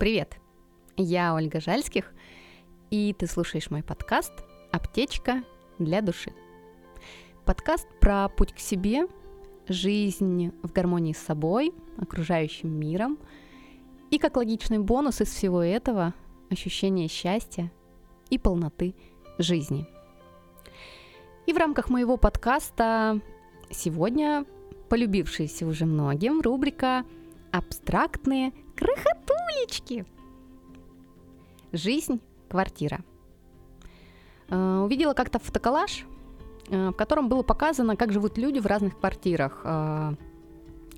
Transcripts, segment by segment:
Привет! Я Ольга Жальских, и ты слушаешь мой подкаст «Аптечка для души». Подкаст про путь к себе, жизнь в гармонии с собой, окружающим миром, и как логичный бонус из всего этого – ощущение счастья и полноты жизни. И в рамках моего подкаста сегодня полюбившаяся уже многим рубрика «Абстрактные крохотулечки». Жизнь, квартира. Э, увидела как-то фотоколлаж, э, в котором было показано, как живут люди в разных квартирах, э,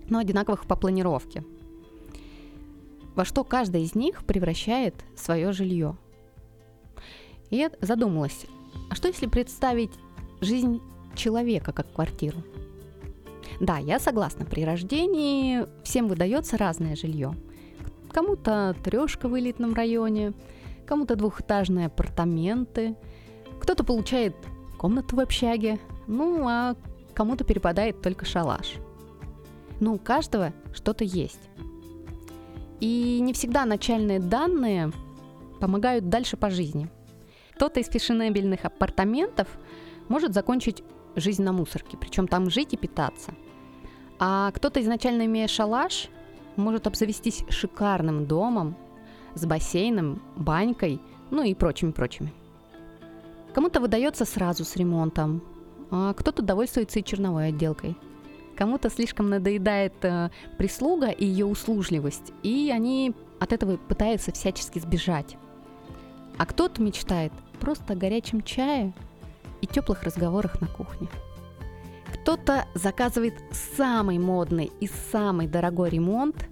но одинаковых по планировке. Во что каждая из них превращает свое жилье. И я задумалась, а что если представить жизнь человека как квартиру? Да, я согласна, при рождении всем выдается разное жилье. Кому-то трешка в элитном районе, кому-то двухэтажные апартаменты, кто-то получает комнату в общаге, ну а кому-то перепадает только шалаш. Но у каждого что-то есть. И не всегда начальные данные помогают дальше по жизни. Кто-то из фешенебельных апартаментов может закончить жизнь на мусорке, причем там жить и питаться. А кто-то, изначально имея шалаш, может обзавестись шикарным домом с бассейном, банькой, ну и прочими-прочими. Кому-то выдается сразу с ремонтом, а кто-то довольствуется и черновой отделкой. Кому-то слишком надоедает э, прислуга и ее услужливость, и они от этого пытаются всячески сбежать. А кто-то мечтает просто о горячем чае и теплых разговорах на кухне. Кто-то заказывает самый модный и самый дорогой ремонт,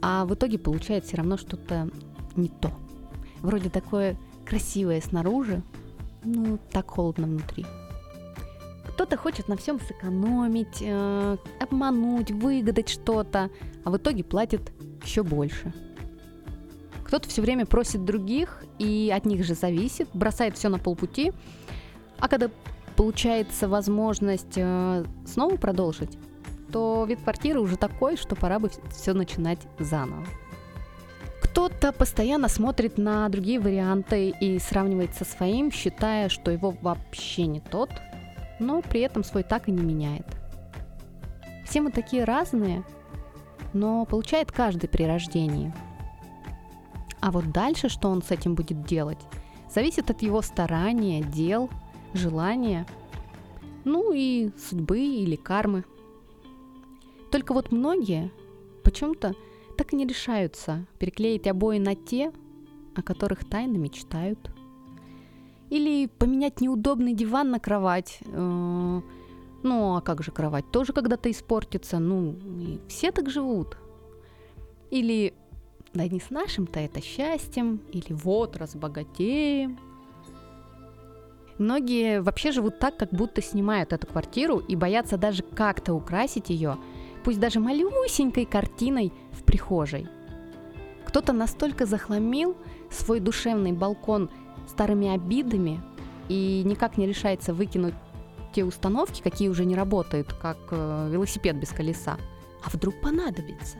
а в итоге получает все равно что-то не то. Вроде такое красивое снаружи, ну так холодно внутри. Кто-то хочет на всем сэкономить, э, обмануть, выгадать что-то, а в итоге платит еще больше. Кто-то все время просит других и от них же зависит, бросает все на полпути, а когда получается возможность э, снова продолжить, то вид квартиры уже такой, что пора бы все начинать заново. Кто-то постоянно смотрит на другие варианты и сравнивает со своим, считая, что его вообще не тот, но при этом свой так и не меняет. Все мы такие разные, но получает каждый при рождении. А вот дальше, что он с этим будет делать, зависит от его старания, дел – желания, ну и судьбы или кармы. Только вот многие почему-то так и не решаются переклеить обои на те, о которых тайно мечтают. Или поменять неудобный диван на кровать. Э, ну, а как же кровать? Тоже когда-то испортится. Ну, все так живут. Или да не с нашим-то это счастьем, или вот разбогатеем, Многие вообще живут так, как будто снимают эту квартиру и боятся даже как-то украсить ее, пусть даже малюсенькой картиной в прихожей. Кто-то настолько захламил свой душевный балкон старыми обидами и никак не решается выкинуть те установки, какие уже не работают, как э, велосипед без колеса. А вдруг понадобится?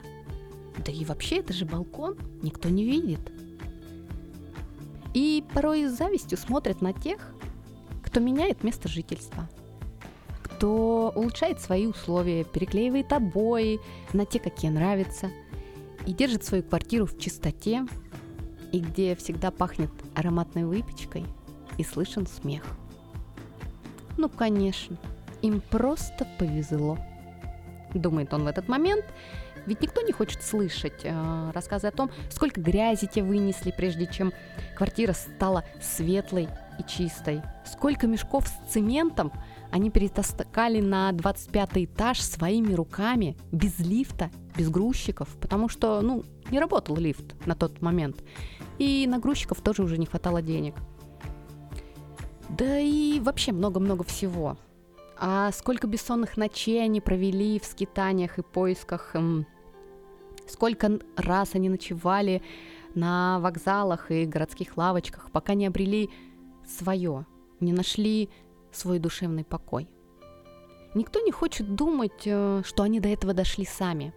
Да и вообще это же балкон, никто не видит. И порой с завистью смотрят на тех, кто меняет место жительства, кто улучшает свои условия, переклеивает обои на те, какие нравятся, и держит свою квартиру в чистоте, и где всегда пахнет ароматной выпечкой и слышен смех. Ну, конечно, им просто повезло. Думает он в этот момент, ведь никто не хочет слышать э, рассказы о том, сколько грязи те вынесли, прежде чем квартира стала светлой и чистой. Сколько мешков с цементом они перетаскали на 25 этаж своими руками, без лифта, без грузчиков, потому что, ну, не работал лифт на тот момент. И на грузчиков тоже уже не хватало денег. Да и вообще много-много всего. А сколько бессонных ночей они провели в скитаниях и поисках, эм, сколько раз они ночевали на вокзалах и городских лавочках, пока не обрели свое, не нашли свой душевный покой. Никто не хочет думать, э, что они до этого дошли сами,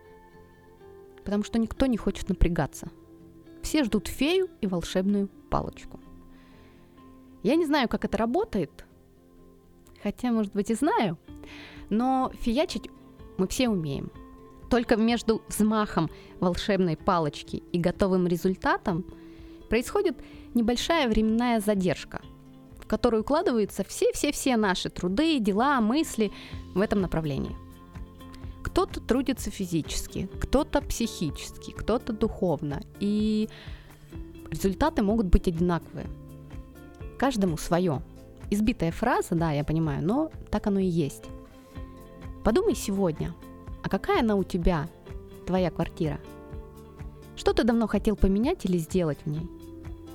потому что никто не хочет напрягаться. все ждут фею и волшебную палочку. Я не знаю, как это работает, хотя, может быть, и знаю, но фиячить мы все умеем. Только между взмахом волшебной палочки и готовым результатом происходит небольшая временная задержка, которую укладываются все-все-все наши труды, дела, мысли в этом направлении. Кто-то трудится физически, кто-то психически, кто-то духовно, и результаты могут быть одинаковые. Каждому свое. Избитая фраза, да, я понимаю, но так оно и есть. Подумай сегодня, а какая она у тебя, твоя квартира? Что ты давно хотел поменять или сделать в ней?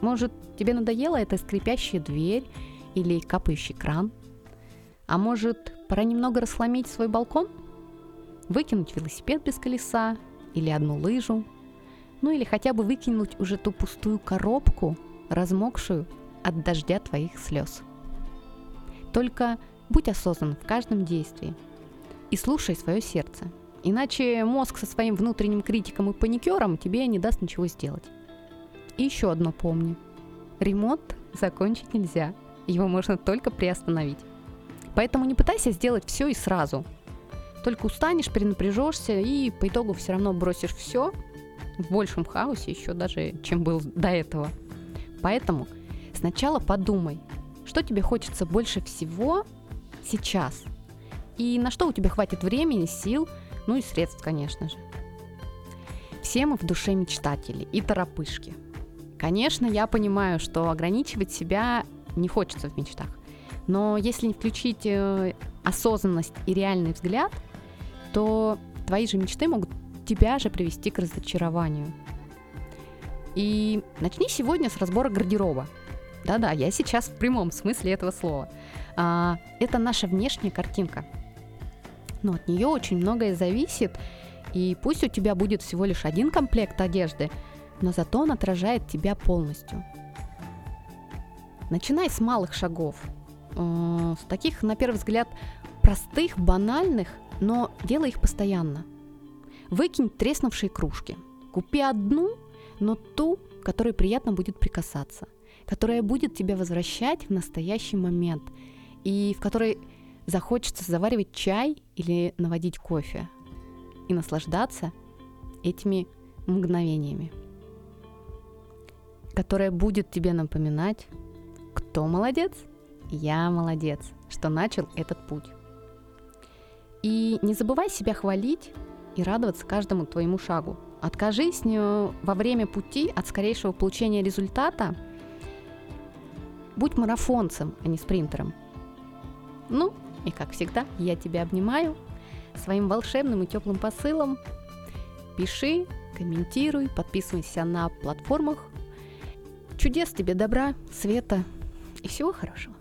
Может, тебе надоела эта скрипящая дверь или капающий кран? А может, пора немного расхламить свой балкон? Выкинуть велосипед без колеса или одну лыжу? Ну или хотя бы выкинуть уже ту пустую коробку, размокшую от дождя твоих слез. Только будь осознан в каждом действии – и слушай свое сердце. Иначе мозг со своим внутренним критиком и паникером тебе не даст ничего сделать. И еще одно помни. Ремонт закончить нельзя. Его можно только приостановить. Поэтому не пытайся сделать все и сразу. Только устанешь, перенапряжешься и по итогу все равно бросишь все в большем хаосе еще даже, чем был до этого. Поэтому сначала подумай, что тебе хочется больше всего сейчас – и на что у тебя хватит времени, сил, ну и средств, конечно же. Все мы в душе мечтатели и торопышки. Конечно, я понимаю, что ограничивать себя не хочется в мечтах. Но если не включить э, осознанность и реальный взгляд, то твои же мечты могут тебя же привести к разочарованию. И начни сегодня с разбора гардероба. Да-да, я сейчас в прямом смысле этого слова. А, это наша внешняя картинка но от нее очень многое зависит. И пусть у тебя будет всего лишь один комплект одежды, но зато он отражает тебя полностью. Начинай с малых шагов, э, с таких, на первый взгляд, простых, банальных, но делай их постоянно. Выкинь треснувшие кружки. Купи одну, но ту, которой приятно будет прикасаться, которая будет тебя возвращать в настоящий момент и в которой захочется заваривать чай или наводить кофе и наслаждаться этими мгновениями, которое будет тебе напоминать, кто молодец, я молодец, что начал этот путь. И не забывай себя хвалить и радоваться каждому твоему шагу. Откажись во время пути от скорейшего получения результата. Будь марафонцем, а не спринтером. Ну, и как всегда, я тебя обнимаю своим волшебным и теплым посылом. Пиши, комментируй, подписывайся на платформах. Чудес тебе, добра, света и всего хорошего.